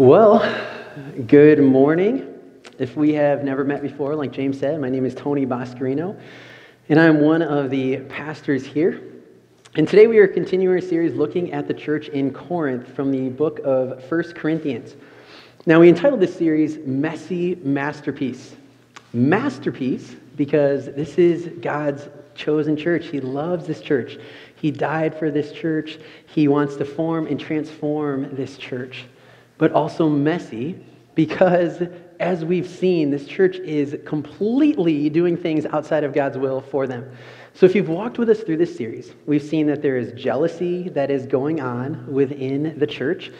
Well, good morning. If we have never met before, like James said, my name is Tony Boscarino, and I'm one of the pastors here. And today we are continuing our series looking at the church in Corinth from the book of First Corinthians. Now, we entitled this series Messy Masterpiece. Masterpiece because this is God's chosen church. He loves this church. He died for this church. He wants to form and transform this church but also messy because, as we've seen, this church is completely doing things outside of God's will for them. So, if you've walked with us through this series, we've seen that there is jealousy that is going on within the church.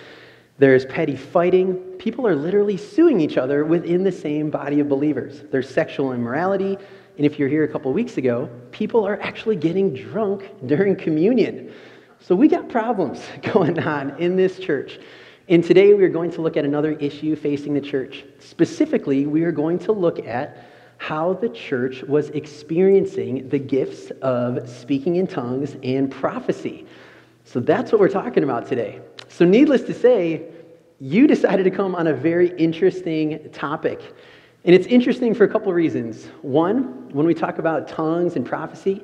There's petty fighting. People are literally suing each other within the same body of believers. There's sexual immorality. And if you're here a couple weeks ago, people are actually getting drunk during communion. So we got problems going on in this church. And today we are going to look at another issue facing the church. Specifically, we are going to look at how the church was experiencing the gifts of speaking in tongues and prophecy. So that's what we're talking about today. So, needless to say, you decided to come on a very interesting topic. And it's interesting for a couple of reasons. One, when we talk about tongues and prophecy,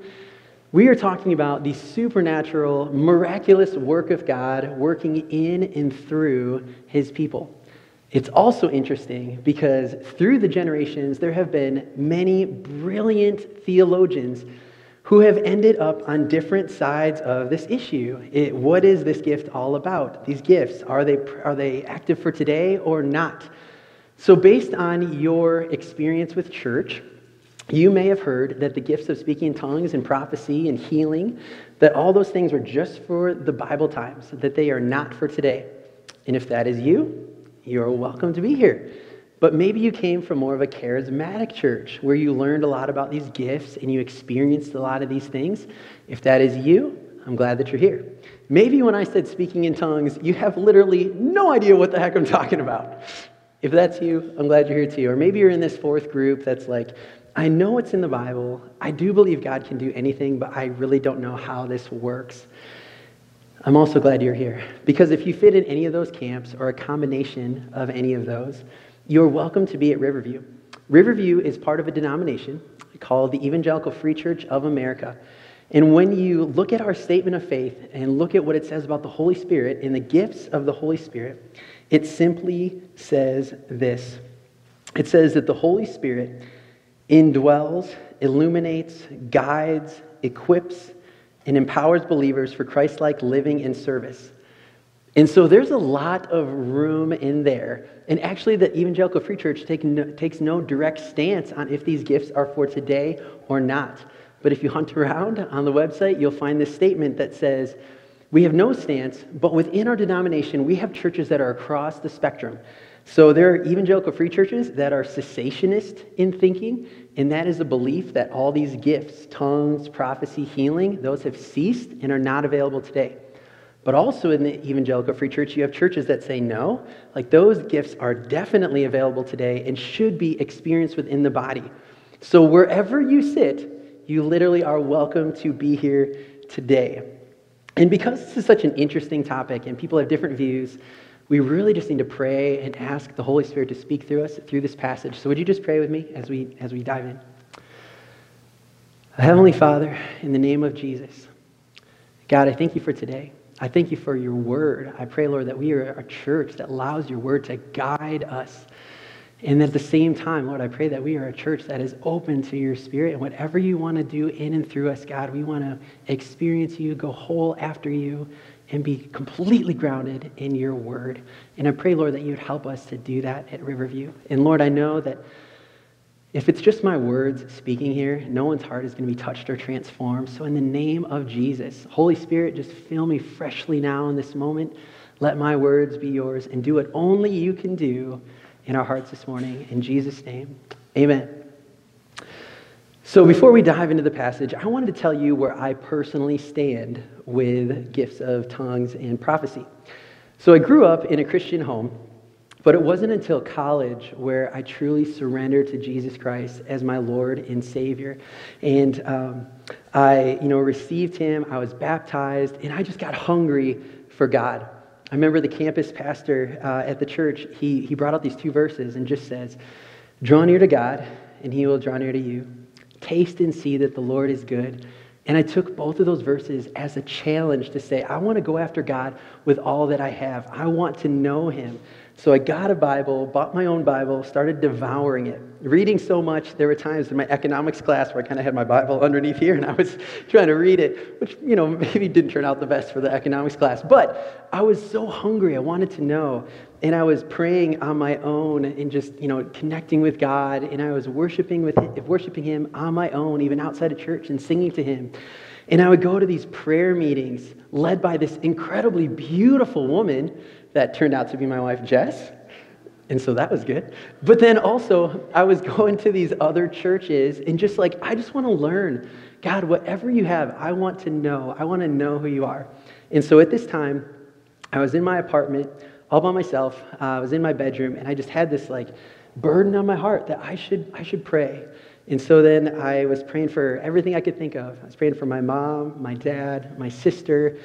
we are talking about the supernatural, miraculous work of God working in and through his people. It's also interesting because through the generations, there have been many brilliant theologians who have ended up on different sides of this issue. It, what is this gift all about? These gifts, are they, are they active for today or not? So, based on your experience with church, you may have heard that the gifts of speaking in tongues and prophecy and healing, that all those things were just for the Bible times, that they are not for today. And if that is you, you're welcome to be here. But maybe you came from more of a charismatic church where you learned a lot about these gifts and you experienced a lot of these things. If that is you, I'm glad that you're here. Maybe when I said speaking in tongues, you have literally no idea what the heck I'm talking about. If that's you, I'm glad you're here too. Or maybe you're in this fourth group that's like, I know it's in the Bible. I do believe God can do anything, but I really don't know how this works. I'm also glad you're here because if you fit in any of those camps or a combination of any of those, you're welcome to be at Riverview. Riverview is part of a denomination called the Evangelical Free Church of America. And when you look at our statement of faith and look at what it says about the Holy Spirit and the gifts of the Holy Spirit, it simply says this it says that the Holy Spirit indwells, illuminates, guides, equips, and empowers believers for Christ like living and service. And so there's a lot of room in there. And actually, the Evangelical Free Church take no, takes no direct stance on if these gifts are for today or not. But if you hunt around on the website, you'll find this statement that says, We have no stance, but within our denomination, we have churches that are across the spectrum. So there are evangelical free churches that are cessationist in thinking, and that is a belief that all these gifts, tongues, prophecy, healing, those have ceased and are not available today. But also in the evangelical free church, you have churches that say no, like those gifts are definitely available today and should be experienced within the body. So wherever you sit, you literally are welcome to be here today. And because this is such an interesting topic and people have different views, we really just need to pray and ask the Holy Spirit to speak through us through this passage. So would you just pray with me as we as we dive in? Heavenly Father, in the name of Jesus, God, I thank you for today. I thank you for your word. I pray, Lord, that we are a church that allows your word to guide us. And at the same time, Lord, I pray that we are a church that is open to your spirit. And whatever you want to do in and through us, God, we want to experience you, go whole after you, and be completely grounded in your word. And I pray, Lord, that you'd help us to do that at Riverview. And Lord, I know that if it's just my words speaking here, no one's heart is going to be touched or transformed. So, in the name of Jesus, Holy Spirit, just fill me freshly now in this moment. Let my words be yours and do what only you can do in our hearts this morning. In Jesus' name, amen. So, before we dive into the passage, I wanted to tell you where I personally stand with gifts of tongues and prophecy. So, I grew up in a Christian home, but it wasn't until college where I truly surrendered to Jesus Christ as my Lord and Savior. And um, I, you know, received Him, I was baptized, and I just got hungry for God. I remember the campus pastor uh, at the church, he, he brought out these two verses and just says, Draw near to God, and he will draw near to you. Taste and see that the Lord is good. And I took both of those verses as a challenge to say, I want to go after God with all that I have. I want to know him. So I got a Bible, bought my own Bible, started devouring it. Reading so much, there were times in my economics class where I kind of had my Bible underneath here and I was trying to read it, which, you know, maybe didn't turn out the best for the economics class. But I was so hungry. I wanted to know. And I was praying on my own and just, you know, connecting with God. And I was worshiping, with him, worshiping Him on my own, even outside of church, and singing to Him. And I would go to these prayer meetings led by this incredibly beautiful woman that turned out to be my wife, Jess. And so that was good. But then also, I was going to these other churches and just like, I just want to learn. God, whatever you have, I want to know. I want to know who you are. And so at this time, I was in my apartment all by myself. Uh, I was in my bedroom, and I just had this like burden on my heart that I should, I should pray. And so then I was praying for everything I could think of. I was praying for my mom, my dad, my sister,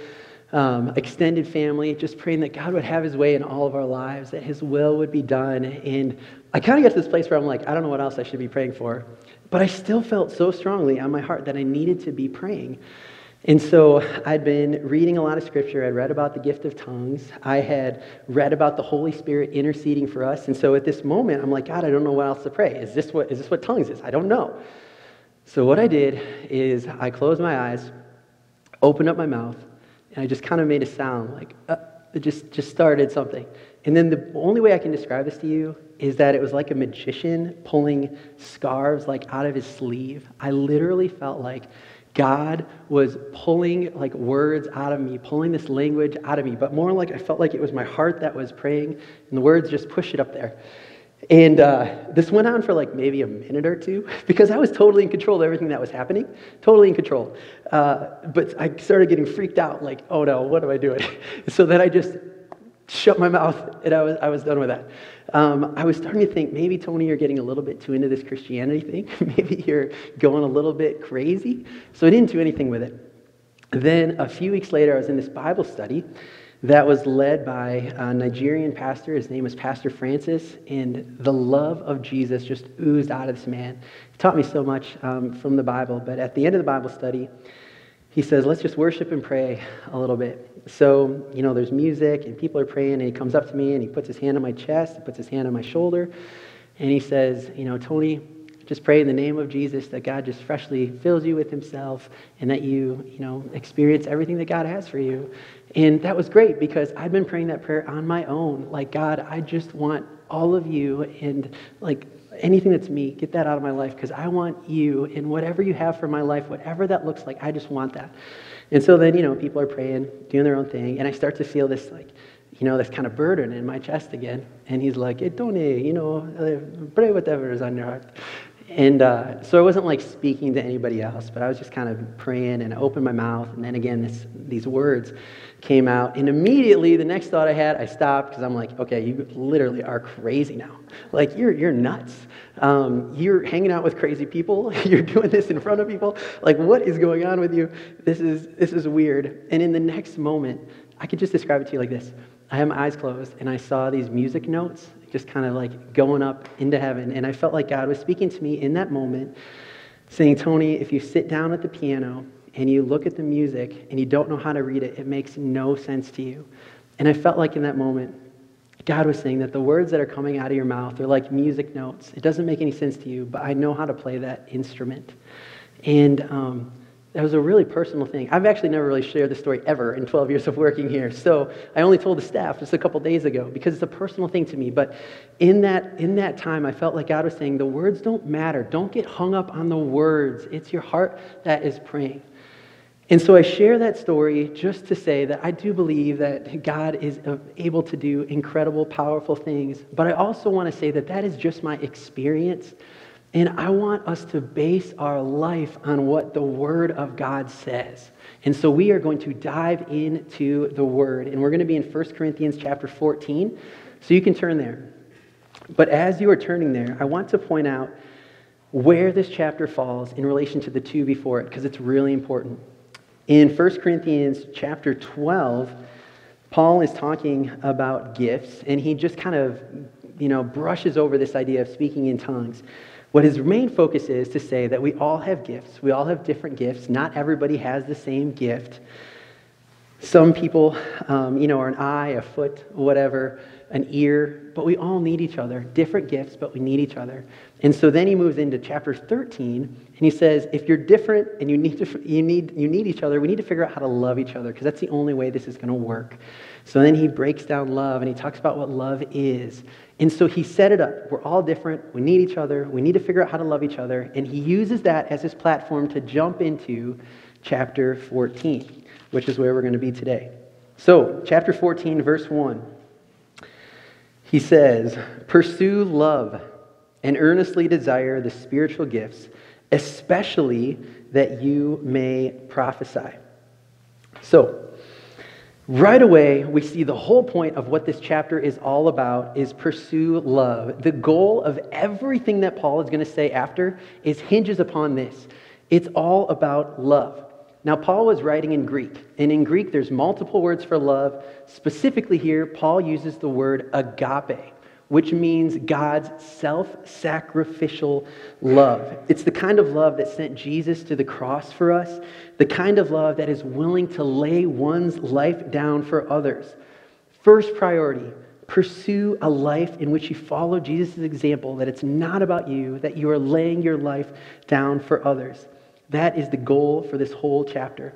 um, extended family, just praying that God would have his way in all of our lives, that his will would be done. And I kind of got to this place where I'm like, I don't know what else I should be praying for. But I still felt so strongly on my heart that I needed to be praying. And so I'd been reading a lot of scripture. I'd read about the gift of tongues. I had read about the Holy Spirit interceding for us. And so at this moment, I'm like, God, I don't know what else to pray. Is this what, is this what tongues is? I don't know. So what I did is I closed my eyes, opened up my mouth, and I just kind of made a sound like, uh, it just, just started something. And then the only way I can describe this to you is that it was like a magician pulling scarves like out of his sleeve. I literally felt like God was pulling like words out of me, pulling this language out of me, but more like I felt like it was my heart that was praying, and the words just pushed it up there. And uh, this went on for like maybe a minute or two because I was totally in control of everything that was happening, totally in control. Uh, but I started getting freaked out, like, oh no, what am I doing? so then I just shut my mouth and I was, I was done with that. Um, I was starting to think maybe, Tony, you're getting a little bit too into this Christianity thing. maybe you're going a little bit crazy. So I didn't do anything with it. Then a few weeks later, I was in this Bible study that was led by a Nigerian pastor. His name was Pastor Francis, and the love of Jesus just oozed out of this man. He taught me so much um, from the Bible, but at the end of the Bible study, he says, Let's just worship and pray a little bit. So, you know, there's music, and people are praying, and he comes up to me and he puts his hand on my chest, he puts his hand on my shoulder, and he says, You know, Tony, just pray in the name of Jesus that God just freshly fills you with himself and that you, you know, experience everything that God has for you. And that was great because I've been praying that prayer on my own. Like, God, I just want all of you and like anything that's me, get that out of my life because I want you and whatever you have for my life, whatever that looks like, I just want that. And so then, you know, people are praying, doing their own thing, and I start to feel this like, you know, this kind of burden in my chest again. And he's like, hey, Tony, you know, uh, pray whatever is on your heart. And uh, so I wasn't like speaking to anybody else, but I was just kind of praying and I opened my mouth. And then again, this, these words came out. And immediately, the next thought I had, I stopped because I'm like, okay, you literally are crazy now. Like, you're, you're nuts. Um, you're hanging out with crazy people. you're doing this in front of people. Like, what is going on with you? This is, this is weird. And in the next moment, I could just describe it to you like this I had my eyes closed and I saw these music notes just kind of like going up into heaven. And I felt like God was speaking to me in that moment, saying, Tony, if you sit down at the piano and you look at the music and you don't know how to read it, it makes no sense to you. And I felt like in that moment, God was saying that the words that are coming out of your mouth are like music notes. It doesn't make any sense to you, but I know how to play that instrument. And um, that was a really personal thing. I've actually never really shared this story ever in 12 years of working here. So I only told the staff just a couple days ago because it's a personal thing to me. But in that, in that time, I felt like God was saying, the words don't matter. Don't get hung up on the words. It's your heart that is praying. And so I share that story just to say that I do believe that God is uh, able to do incredible, powerful things. But I also want to say that that is just my experience. And I want us to base our life on what the Word of God says. And so we are going to dive into the Word. And we're going to be in 1 Corinthians chapter 14. So you can turn there. But as you are turning there, I want to point out where this chapter falls in relation to the two before it, because it's really important. In 1 Corinthians chapter 12, Paul is talking about gifts, and he just kind of, you know, brushes over this idea of speaking in tongues. What his main focus is to say that we all have gifts. We all have different gifts. Not everybody has the same gift. Some people, um, you know, are an eye, a foot, whatever, an ear, but we all need each other. Different gifts, but we need each other. And so then he moves into chapter 13, and he says, if you're different and you need, to, you need, you need each other, we need to figure out how to love each other, because that's the only way this is going to work. So then he breaks down love, and he talks about what love is. And so he set it up. We're all different. We need each other. We need to figure out how to love each other. And he uses that as his platform to jump into chapter 14 which is where we're going to be today. So, chapter 14, verse 1. He says, Pursue love and earnestly desire the spiritual gifts, especially that you may prophesy. So, right away, we see the whole point of what this chapter is all about is pursue love. The goal of everything that Paul is going to say after is hinges upon this. It's all about love. Now, Paul was writing in Greek, and in Greek, there's multiple words for love. Specifically, here, Paul uses the word agape, which means God's self sacrificial love. It's the kind of love that sent Jesus to the cross for us, the kind of love that is willing to lay one's life down for others. First priority pursue a life in which you follow Jesus' example, that it's not about you, that you are laying your life down for others. That is the goal for this whole chapter.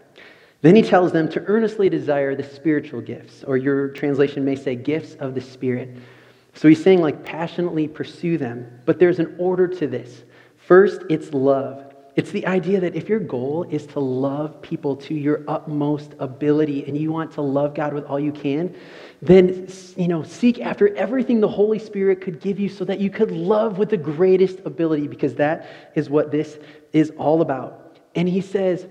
Then he tells them to earnestly desire the spiritual gifts, or your translation may say gifts of the Spirit. So he's saying, like, passionately pursue them. But there's an order to this. First, it's love. It's the idea that if your goal is to love people to your utmost ability and you want to love God with all you can, then you know, seek after everything the Holy Spirit could give you so that you could love with the greatest ability because that is what this is all about. And he says,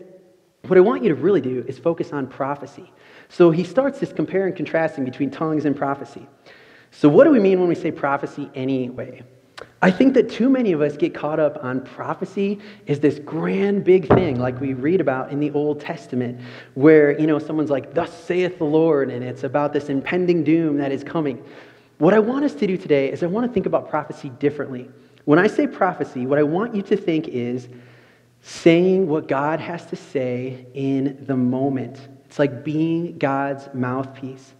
What I want you to really do is focus on prophecy. So he starts this compare and contrasting between tongues and prophecy. So, what do we mean when we say prophecy anyway? I think that too many of us get caught up on prophecy as this grand big thing like we read about in the Old Testament where, you know, someone's like, "Thus saith the Lord," and it's about this impending doom that is coming. What I want us to do today is I want to think about prophecy differently. When I say prophecy, what I want you to think is saying what God has to say in the moment. It's like being God's mouthpiece.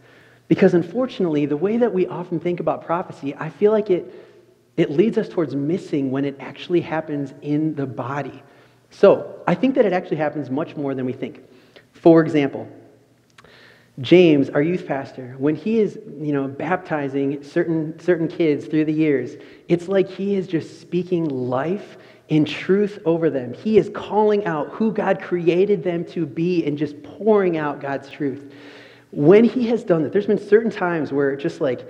Because unfortunately, the way that we often think about prophecy, I feel like it, it leads us towards missing when it actually happens in the body. So I think that it actually happens much more than we think. For example, James, our youth pastor, when he is, you know, baptizing certain, certain kids through the years, it's like he is just speaking life in truth over them. He is calling out who God created them to be and just pouring out God's truth. When he has done that, there's been certain times where just like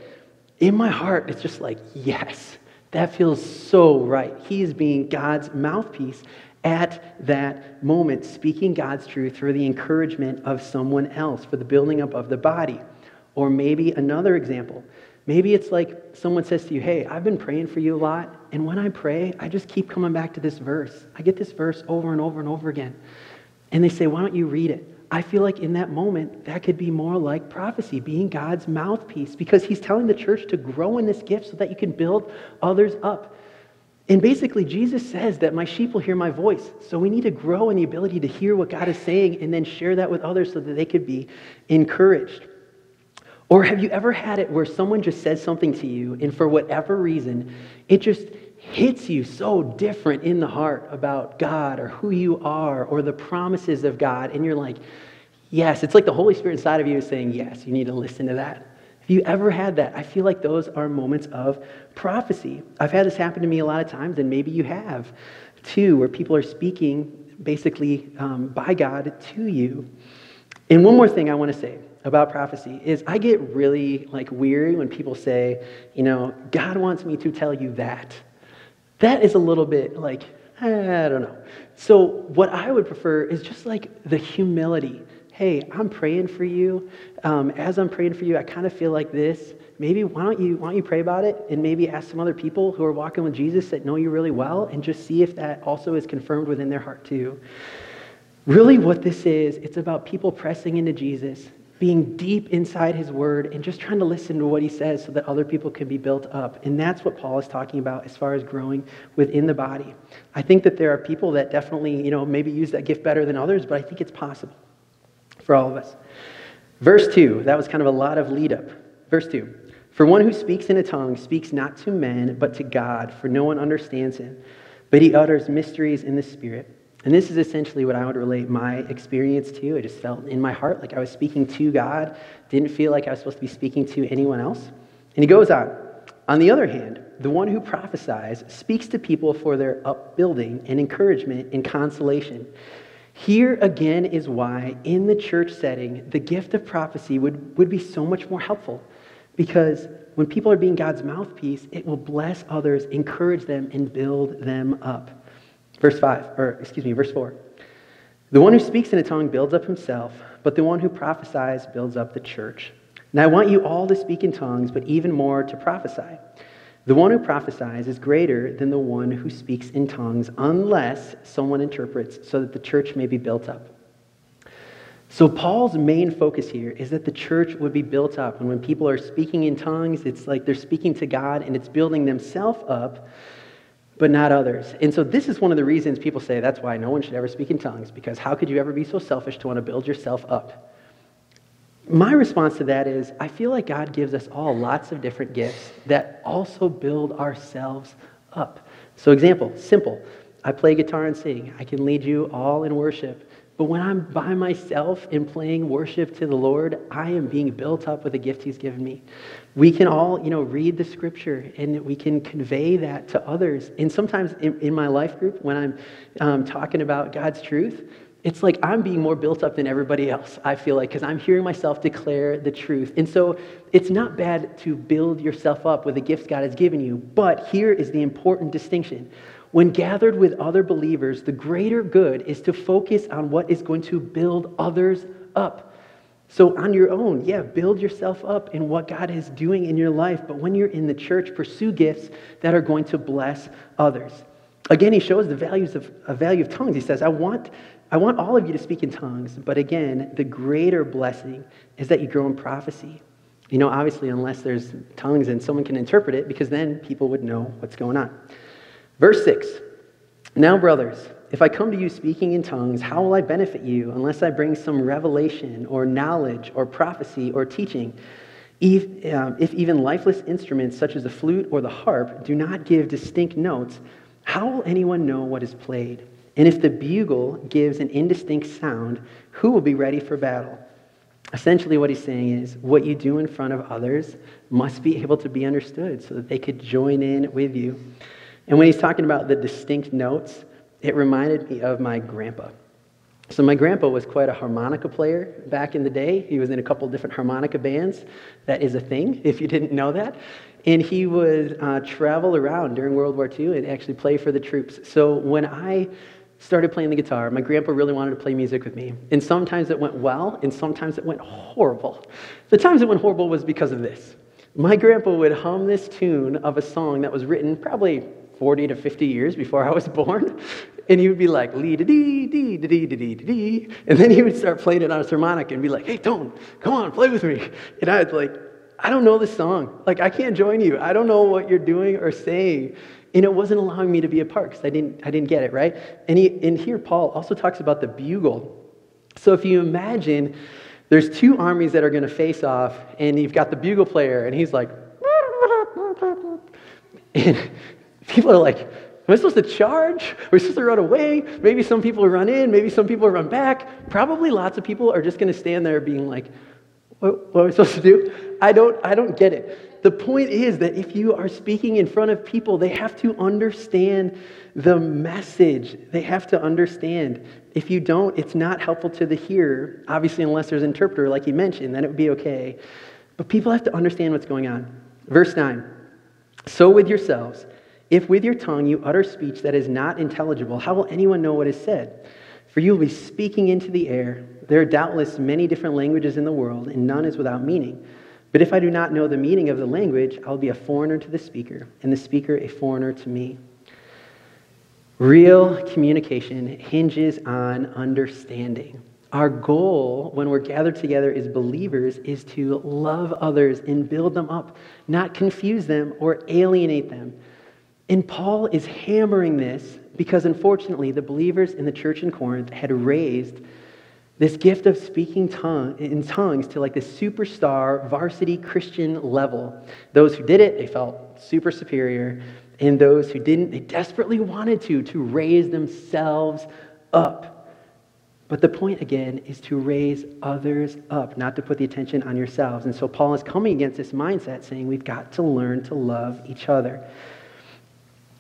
in my heart, it's just like, yes, that feels so right. He is being God's mouthpiece at that moment, speaking God's truth for the encouragement of someone else for the building up of the body. Or maybe another example. Maybe it's like someone says to you, Hey, I've been praying for you a lot. And when I pray, I just keep coming back to this verse. I get this verse over and over and over again. And they say, Why don't you read it? I feel like in that moment, that could be more like prophecy, being God's mouthpiece, because He's telling the church to grow in this gift so that you can build others up. And basically, Jesus says that my sheep will hear my voice. So we need to grow in the ability to hear what God is saying and then share that with others so that they could be encouraged. Or have you ever had it where someone just says something to you, and for whatever reason, it just hits you so different in the heart about God or who you are or the promises of God, and you're like, yes, it's like the Holy Spirit inside of you is saying, yes, you need to listen to that. Have you ever had that? I feel like those are moments of prophecy. I've had this happen to me a lot of times, and maybe you have too, where people are speaking basically um, by God to you. And one more thing I want to say about prophecy is I get really like weary when people say, you know, God wants me to tell you that. That is a little bit like, I don't know. So what I would prefer is just like the humility. Hey, I'm praying for you. Um, as I'm praying for you, I kind of feel like this. Maybe why don't you why don't you pray about it and maybe ask some other people who are walking with Jesus that know you really well and just see if that also is confirmed within their heart too. Really, what this is, it's about people pressing into Jesus being deep inside his word and just trying to listen to what he says so that other people can be built up. And that's what Paul is talking about as far as growing within the body. I think that there are people that definitely, you know, maybe use that gift better than others, but I think it's possible for all of us. Verse 2, that was kind of a lot of lead up. Verse 2 For one who speaks in a tongue speaks not to men, but to God, for no one understands him. But he utters mysteries in the Spirit. And this is essentially what I would relate my experience to. I just felt in my heart like I was speaking to God, didn't feel like I was supposed to be speaking to anyone else. And he goes on On the other hand, the one who prophesies speaks to people for their upbuilding and encouragement and consolation. Here again is why, in the church setting, the gift of prophecy would, would be so much more helpful. Because when people are being God's mouthpiece, it will bless others, encourage them, and build them up. Verse 5, or excuse me, verse 4. The one who speaks in a tongue builds up himself, but the one who prophesies builds up the church. Now I want you all to speak in tongues, but even more to prophesy. The one who prophesies is greater than the one who speaks in tongues, unless someone interprets, so that the church may be built up. So, Paul's main focus here is that the church would be built up. And when people are speaking in tongues, it's like they're speaking to God and it's building themselves up but not others. And so this is one of the reasons people say that's why no one should ever speak in tongues, because how could you ever be so selfish to want to build yourself up? My response to that is I feel like God gives us all lots of different gifts that also build ourselves up. So, example, simple. I play guitar and sing. I can lead you all in worship. But when I'm by myself and playing worship to the Lord, I am being built up with the gift He's given me. We can all, you know, read the scripture and we can convey that to others. And sometimes in, in my life group, when I'm um, talking about God's truth, it's like I'm being more built up than everybody else, I feel like, because I'm hearing myself declare the truth. And so it's not bad to build yourself up with the gifts God has given you, but here is the important distinction. When gathered with other believers, the greater good is to focus on what is going to build others up. So, on your own, yeah, build yourself up in what God is doing in your life. But when you're in the church, pursue gifts that are going to bless others. Again, he shows the values of a value of tongues. He says, I want, I want all of you to speak in tongues, but again, the greater blessing is that you grow in prophecy. You know, obviously, unless there's tongues and someone can interpret it, because then people would know what's going on. Verse 6 Now, brothers, if I come to you speaking in tongues, how will I benefit you unless I bring some revelation or knowledge or prophecy or teaching? If, uh, if even lifeless instruments such as the flute or the harp do not give distinct notes, how will anyone know what is played? And if the bugle gives an indistinct sound, who will be ready for battle? Essentially, what he's saying is what you do in front of others must be able to be understood so that they could join in with you. And when he's talking about the distinct notes, it reminded me of my grandpa. So, my grandpa was quite a harmonica player back in the day. He was in a couple different harmonica bands. That is a thing, if you didn't know that. And he would uh, travel around during World War II and actually play for the troops. So, when I started playing the guitar, my grandpa really wanted to play music with me. And sometimes it went well, and sometimes it went horrible. The times it went horrible was because of this. My grandpa would hum this tune of a song that was written probably 40 to 50 years before I was born. And he would be like, lee da dee, dee da dee da dee da dee. And then he would start playing it on his harmonica and be like, hey, Tone, come on, play with me. And I was like, I don't know this song. Like, I can't join you. I don't know what you're doing or saying. And it wasn't allowing me to be a part because I didn't, I didn't get it, right? And, he, and here, Paul also talks about the bugle. So if you imagine there's two armies that are going to face off, and you've got the bugle player, and he's like, and People are like, Am I supposed to charge? Are we supposed to run away? Maybe some people run in, maybe some people run back. Probably lots of people are just going to stand there being like, what, what am I supposed to do? I don't, I don't get it. The point is that if you are speaking in front of people, they have to understand the message. They have to understand. If you don't, it's not helpful to the hearer. Obviously, unless there's an interpreter, like you mentioned, then it would be okay. But people have to understand what's going on. Verse 9 So with yourselves, if with your tongue you utter speech that is not intelligible, how will anyone know what is said? For you will be speaking into the air. There are doubtless many different languages in the world, and none is without meaning. But if I do not know the meaning of the language, I will be a foreigner to the speaker, and the speaker a foreigner to me. Real communication hinges on understanding. Our goal when we're gathered together as believers is to love others and build them up, not confuse them or alienate them. And Paul is hammering this because unfortunately the believers in the church in Corinth had raised this gift of speaking tongue, in tongues to like this superstar varsity Christian level. Those who did it, they felt super superior. And those who didn't, they desperately wanted to, to raise themselves up. But the point, again, is to raise others up, not to put the attention on yourselves. And so Paul is coming against this mindset, saying we've got to learn to love each other.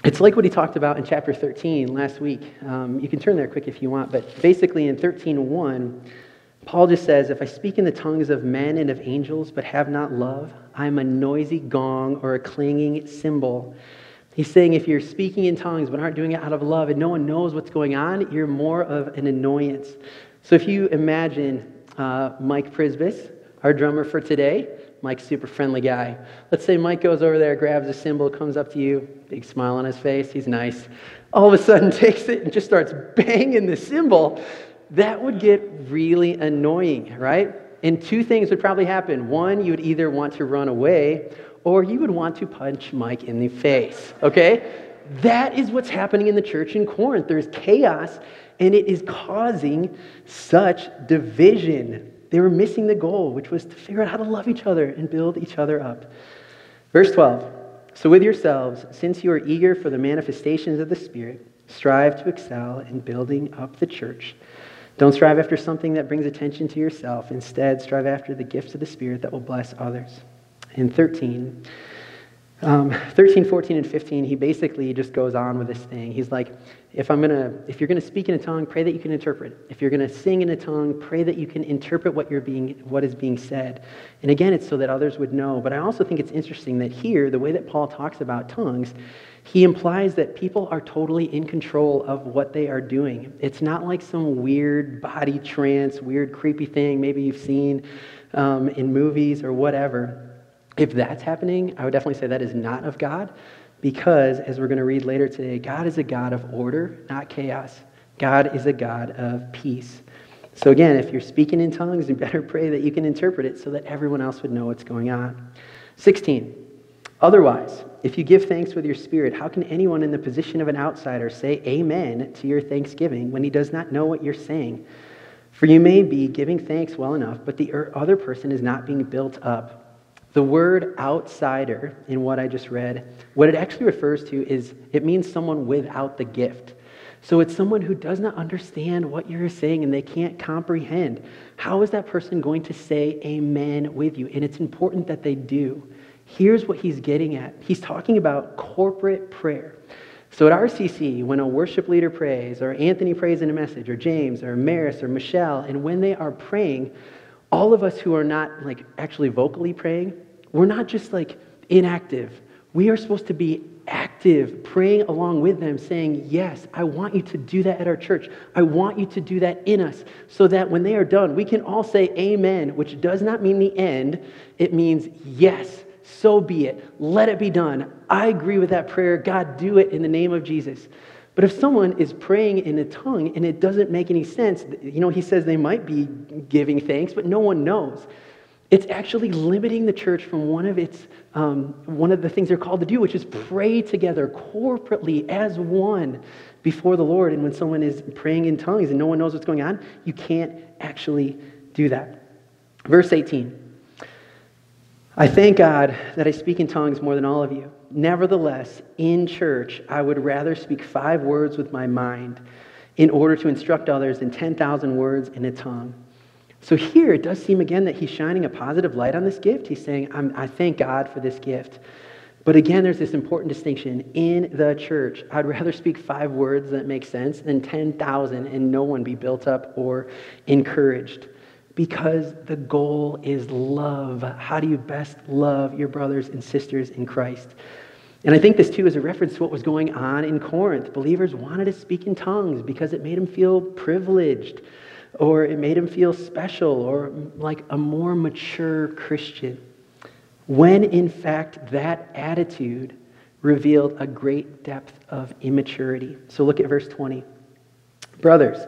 It's like what he talked about in chapter 13 last week. Um, you can turn there quick if you want, but basically in 13.1, Paul just says, If I speak in the tongues of men and of angels, but have not love, I am a noisy gong or a clanging cymbal. He's saying if you're speaking in tongues but aren't doing it out of love and no one knows what's going on, you're more of an annoyance. So if you imagine uh, Mike Prisbis, our drummer for today, Mike's super friendly guy. Let's say Mike goes over there, grabs a cymbal, comes up to you, big smile on his face, he's nice. All of a sudden takes it and just starts banging the cymbal. That would get really annoying, right? And two things would probably happen. One, you would either want to run away or you would want to punch Mike in the face, okay? That is what's happening in the church in Corinth. There's chaos and it is causing such division. They were missing the goal, which was to figure out how to love each other and build each other up. Verse 12 So with yourselves, since you are eager for the manifestations of the Spirit, strive to excel in building up the church. Don't strive after something that brings attention to yourself. Instead, strive after the gifts of the Spirit that will bless others. In 13, um, 13, 14, and 15, he basically just goes on with this thing. He's like, if I'm gonna, if you're gonna speak in a tongue, pray that you can interpret. If you're gonna sing in a tongue, pray that you can interpret what you're being, what is being said. And again, it's so that others would know. But I also think it's interesting that here, the way that Paul talks about tongues, he implies that people are totally in control of what they are doing. It's not like some weird body trance, weird creepy thing maybe you've seen um, in movies or whatever. If that's happening, I would definitely say that is not of God because, as we're going to read later today, God is a God of order, not chaos. God is a God of peace. So, again, if you're speaking in tongues, you better pray that you can interpret it so that everyone else would know what's going on. 16. Otherwise, if you give thanks with your spirit, how can anyone in the position of an outsider say amen to your thanksgiving when he does not know what you're saying? For you may be giving thanks well enough, but the er, other person is not being built up the word outsider in what I just read, what it actually refers to is it means someone without the gift. So it's someone who does not understand what you're saying and they can't comprehend. How is that person going to say amen with you? And it's important that they do. Here's what he's getting at he's talking about corporate prayer. So at RCC, when a worship leader prays, or Anthony prays in a message, or James, or Maris, or Michelle, and when they are praying, all of us who are not like actually vocally praying, we're not just like inactive. We are supposed to be active, praying along with them, saying, Yes, I want you to do that at our church. I want you to do that in us, so that when they are done, we can all say Amen, which does not mean the end. It means, Yes, so be it. Let it be done. I agree with that prayer. God, do it in the name of Jesus. But if someone is praying in a tongue and it doesn't make any sense, you know, he says they might be giving thanks, but no one knows. It's actually limiting the church from one of its um, one of the things they're called to do, which is pray together corporately as one before the Lord. And when someone is praying in tongues and no one knows what's going on, you can't actually do that. Verse 18. I thank God that I speak in tongues more than all of you. Nevertheless, in church, I would rather speak five words with my mind in order to instruct others than 10,000 words in a tongue. So here it does seem again that he's shining a positive light on this gift. He's saying, i thank God for this gift. But again, there's this important distinction. In the church, I'd rather speak five words that make sense than 10,000 and no one be built up or encouraged. Because the goal is love. How do you best love your brothers and sisters in Christ? And I think this too is a reference to what was going on in Corinth. Believers wanted to speak in tongues because it made them feel privileged or it made him feel special or like a more mature Christian. When in fact that attitude revealed a great depth of immaturity. So look at verse 20. Brothers,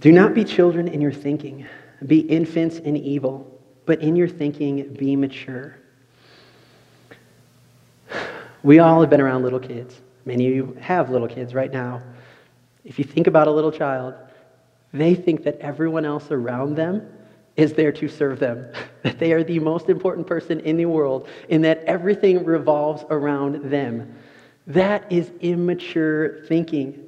Do not be children in your thinking, be infants in evil, but in your thinking be mature. We all have been around little kids. Many of you have little kids right now. If you think about a little child, they think that everyone else around them is there to serve them, that they are the most important person in the world, and that everything revolves around them. That is immature thinking.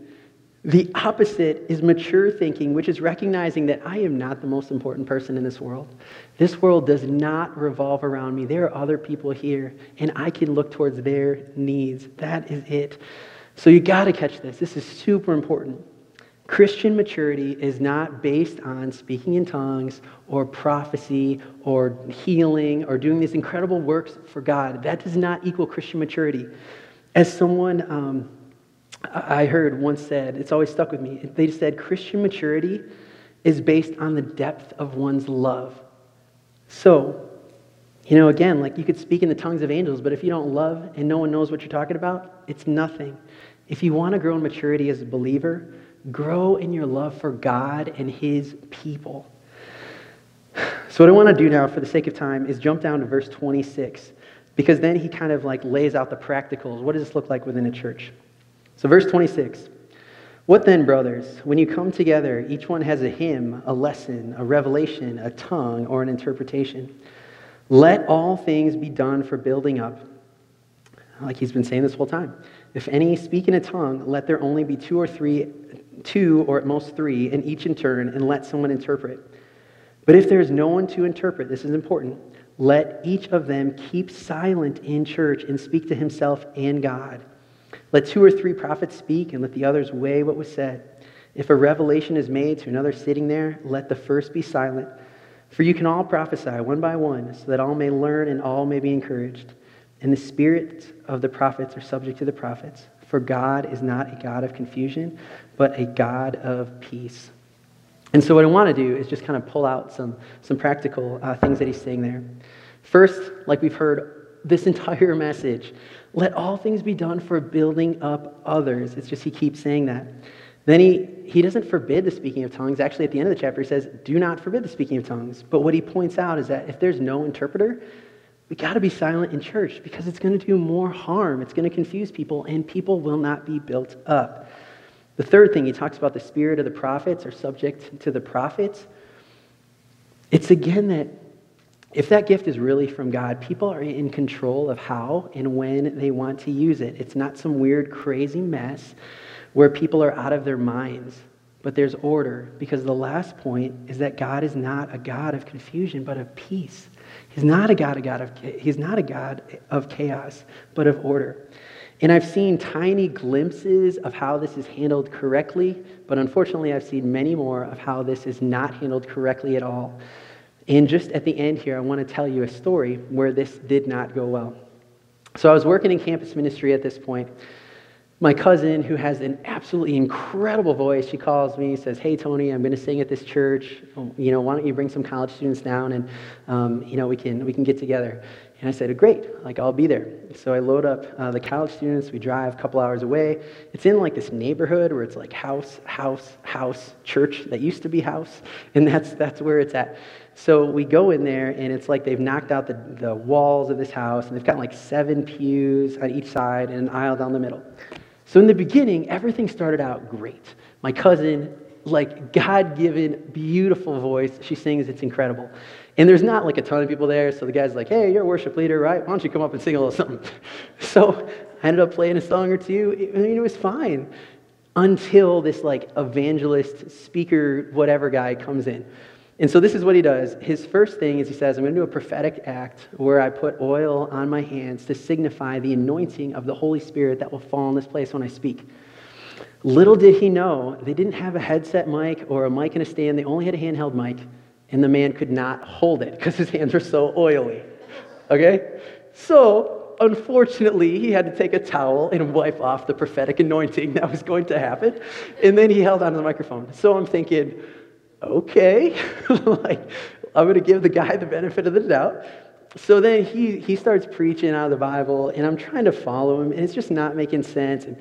The opposite is mature thinking, which is recognizing that I am not the most important person in this world. This world does not revolve around me. There are other people here, and I can look towards their needs. That is it. So you got to catch this. This is super important. Christian maturity is not based on speaking in tongues or prophecy or healing or doing these incredible works for God. That does not equal Christian maturity. As someone um, I heard once said, it's always stuck with me. They said Christian maturity is based on the depth of one's love. So, you know, again, like you could speak in the tongues of angels, but if you don't love and no one knows what you're talking about, it's nothing. If you want to grow in maturity as a believer, Grow in your love for God and His people. So, what I want to do now, for the sake of time, is jump down to verse 26, because then he kind of like lays out the practicals. What does this look like within a church? So, verse 26. What then, brothers, when you come together, each one has a hymn, a lesson, a revelation, a tongue, or an interpretation. Let all things be done for building up, like he's been saying this whole time. If any speak in a tongue, let there only be two or three two or at most three, and each in turn, and let someone interpret. But if there is no one to interpret, this is important, let each of them keep silent in church and speak to himself and God. Let two or three prophets speak, and let the others weigh what was said. If a revelation is made to another sitting there, let the first be silent. For you can all prophesy one by one, so that all may learn and all may be encouraged. And the spirits of the prophets are subject to the prophets. For God is not a God of confusion, but a God of peace. And so, what I want to do is just kind of pull out some, some practical uh, things that he's saying there. First, like we've heard this entire message, let all things be done for building up others. It's just he keeps saying that. Then he, he doesn't forbid the speaking of tongues. Actually, at the end of the chapter, he says, Do not forbid the speaking of tongues. But what he points out is that if there's no interpreter, we got to be silent in church because it's going to do more harm. It's going to confuse people, and people will not be built up. The third thing, he talks about the spirit of the prophets are subject to the prophets. It's again that if that gift is really from God, people are in control of how and when they want to use it. It's not some weird, crazy mess where people are out of their minds, but there's order because the last point is that God is not a God of confusion, but of peace. He's not a God, a God of, he's not a God of chaos, but of order. And I've seen tiny glimpses of how this is handled correctly, but unfortunately, I've seen many more of how this is not handled correctly at all. And just at the end here, I want to tell you a story where this did not go well. So I was working in campus ministry at this point, my cousin, who has an absolutely incredible voice, she calls me, says, "Hey Tony, I'm going to sing at this church. You know, why don't you bring some college students down and um, you know we can we can get together." And I said, "Great, like I'll be there." So I load up uh, the college students. We drive a couple hours away. It's in like this neighborhood where it's like house, house, house, church that used to be house, and that's that's where it's at. So we go in there, and it's like they've knocked out the, the walls of this house, and they've got like seven pews on each side and an aisle down the middle. So in the beginning, everything started out great. My cousin, like God given, beautiful voice. She sings, it's incredible. And there's not like a ton of people there, so the guy's like, hey, you're a worship leader, right? Why don't you come up and sing a little something? So I ended up playing a song or two. I mean, it was fine until this like evangelist, speaker, whatever guy comes in. And so this is what he does. His first thing is he says, I'm going to do a prophetic act where I put oil on my hands to signify the anointing of the Holy Spirit that will fall in this place when I speak. Little did he know, they didn't have a headset mic or a mic in a stand. They only had a handheld mic, and the man could not hold it because his hands were so oily. Okay? So, unfortunately, he had to take a towel and wipe off the prophetic anointing that was going to happen. And then he held onto the microphone. So I'm thinking, okay, like I'm going to give the guy the benefit of the doubt. So then he, he starts preaching out of the Bible, and I'm trying to follow him, and it's just not making sense. And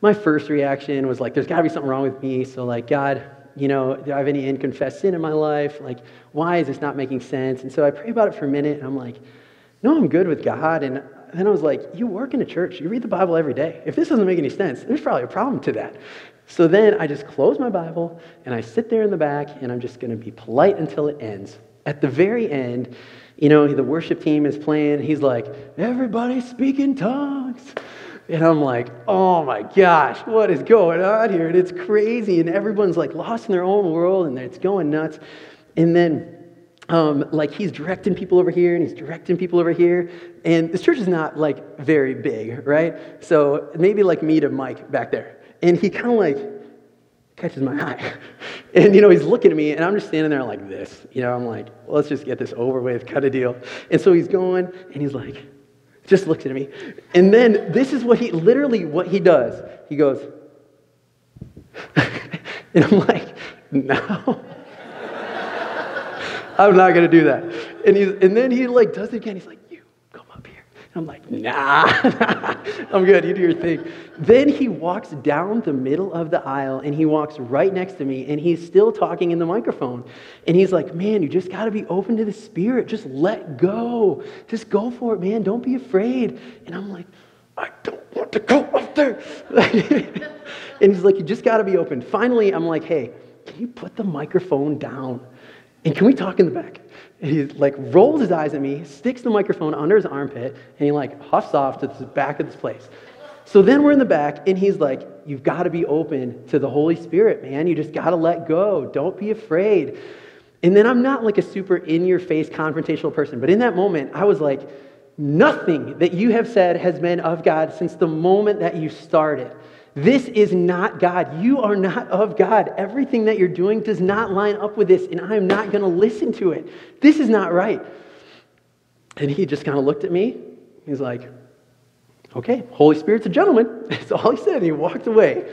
my first reaction was like, there's got to be something wrong with me. So, like, God, You know, do I have any unconfessed sin in my life? Like, why is this not making sense? And so I pray about it for a minute, and I'm like, no, I'm good with God. And then I was like, you work in a church, you read the Bible every day. If this doesn't make any sense, there's probably a problem to that. So then I just close my Bible and I sit there in the back and I'm just going to be polite until it ends. At the very end, you know, the worship team is playing. He's like, everybody speak in tongues. And I'm like, oh my gosh, what is going on here? And it's crazy. And everyone's like lost in their own world and it's going nuts. And then, um, like, he's directing people over here and he's directing people over here. And this church is not like very big, right? So maybe like me to Mike back there. And he kind of like catches my eye. And, you know, he's looking at me, and I'm just standing there like this. You know, I'm like, well, let's just get this over with, kind of deal. And so he's going, and he's like, just looks at me. And then this is what he, literally what he does. He goes, and I'm like, no. I'm not going to do that. And, he's, and then he like does it again. He's like, you come up here. And I'm like, nah, I'm good. You do your thing. Then he walks down the middle of the aisle and he walks right next to me and he's still talking in the microphone. And he's like, man, you just got to be open to the Spirit. Just let go. Just go for it, man. Don't be afraid. And I'm like, I don't want to go up there. and he's like, you just got to be open. Finally, I'm like, hey, can you put the microphone down? And can we talk in the back? And he like rolls his eyes at me, sticks the microphone under his armpit, and he like huffs off to the back of this place. So then we're in the back, and he's like, You've got to be open to the Holy Spirit, man. You just got to let go. Don't be afraid. And then I'm not like a super in your face confrontational person, but in that moment, I was like, Nothing that you have said has been of God since the moment that you started. This is not God. You are not of God. Everything that you're doing does not line up with this, and I'm not going to listen to it. This is not right. And he just kind of looked at me. He's like, okay, Holy Spirit's a gentleman. That's all he said. And he walked away.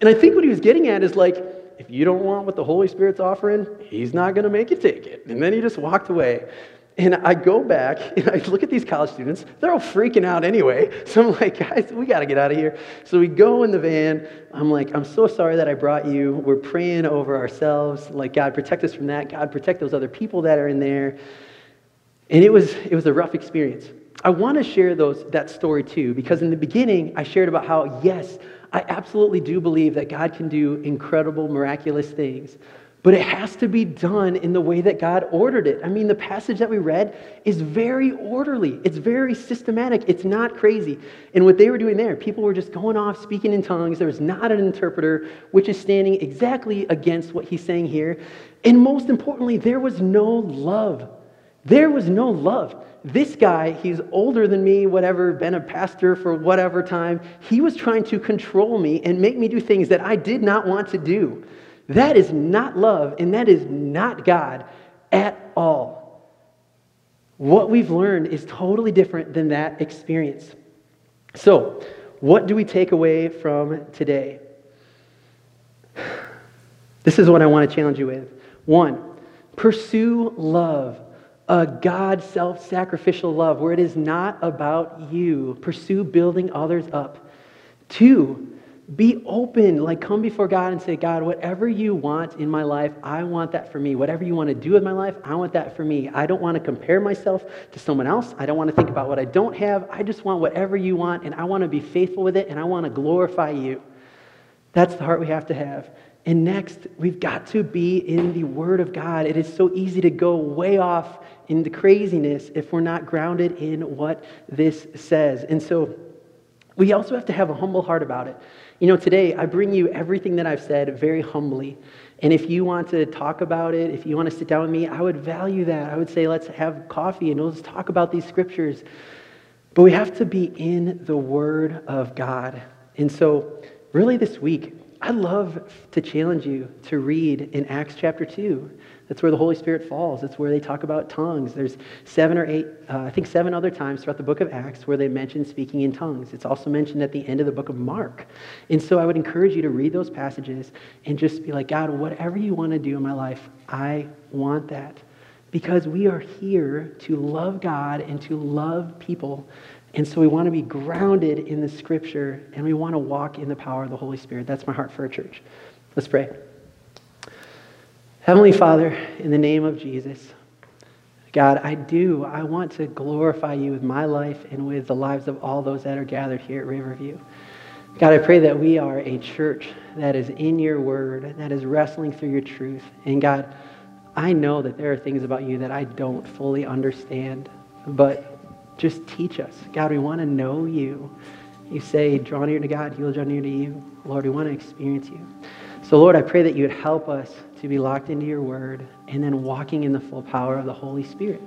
And I think what he was getting at is like, if you don't want what the Holy Spirit's offering, he's not going to make you take it. And then he just walked away. And I go back and I look at these college students. They're all freaking out anyway. So I'm like, guys, we got to get out of here. So we go in the van. I'm like, I'm so sorry that I brought you. We're praying over ourselves. Like, God, protect us from that. God, protect those other people that are in there. And it was, it was a rough experience. I want to share those, that story too, because in the beginning, I shared about how, yes, I absolutely do believe that God can do incredible, miraculous things. But it has to be done in the way that God ordered it. I mean, the passage that we read is very orderly, it's very systematic, it's not crazy. And what they were doing there, people were just going off speaking in tongues. There was not an interpreter, which is standing exactly against what he's saying here. And most importantly, there was no love. There was no love. This guy, he's older than me, whatever, been a pastor for whatever time. He was trying to control me and make me do things that I did not want to do. That is not love, and that is not God at all. What we've learned is totally different than that experience. So, what do we take away from today? This is what I want to challenge you with. One, pursue love, a God self sacrificial love where it is not about you. Pursue building others up. Two, be open. Like, come before God and say, God, whatever you want in my life, I want that for me. Whatever you want to do with my life, I want that for me. I don't want to compare myself to someone else. I don't want to think about what I don't have. I just want whatever you want, and I want to be faithful with it, and I want to glorify you. That's the heart we have to have. And next, we've got to be in the Word of God. It is so easy to go way off into craziness if we're not grounded in what this says. And so, we also have to have a humble heart about it. You know, today I bring you everything that I've said very humbly. And if you want to talk about it, if you want to sit down with me, I would value that. I would say, let's have coffee and let's talk about these scriptures. But we have to be in the Word of God. And so, really, this week, I'd love to challenge you to read in Acts chapter 2. That's where the Holy Spirit falls. That's where they talk about tongues. There's seven or eight, uh, I think seven other times throughout the book of Acts where they mention speaking in tongues. It's also mentioned at the end of the book of Mark. And so I would encourage you to read those passages and just be like, God, whatever you want to do in my life, I want that. Because we are here to love God and to love people. And so we want to be grounded in the scripture and we want to walk in the power of the Holy Spirit. That's my heart for a church. Let's pray. Heavenly Father, in the name of Jesus, God, I do. I want to glorify you with my life and with the lives of all those that are gathered here at Riverview. God, I pray that we are a church that is in your word, that is wrestling through your truth. And God, I know that there are things about you that I don't fully understand, but just teach us. God, we want to know you. You say, draw near to God, he will draw near to you. Lord, we want to experience you. So, Lord, I pray that you would help us to be locked into your word and then walking in the full power of the Holy Spirit.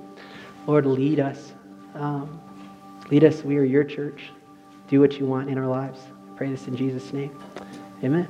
Lord, lead us. Um, lead us. We are your church. Do what you want in our lives. I pray this in Jesus' name. Amen.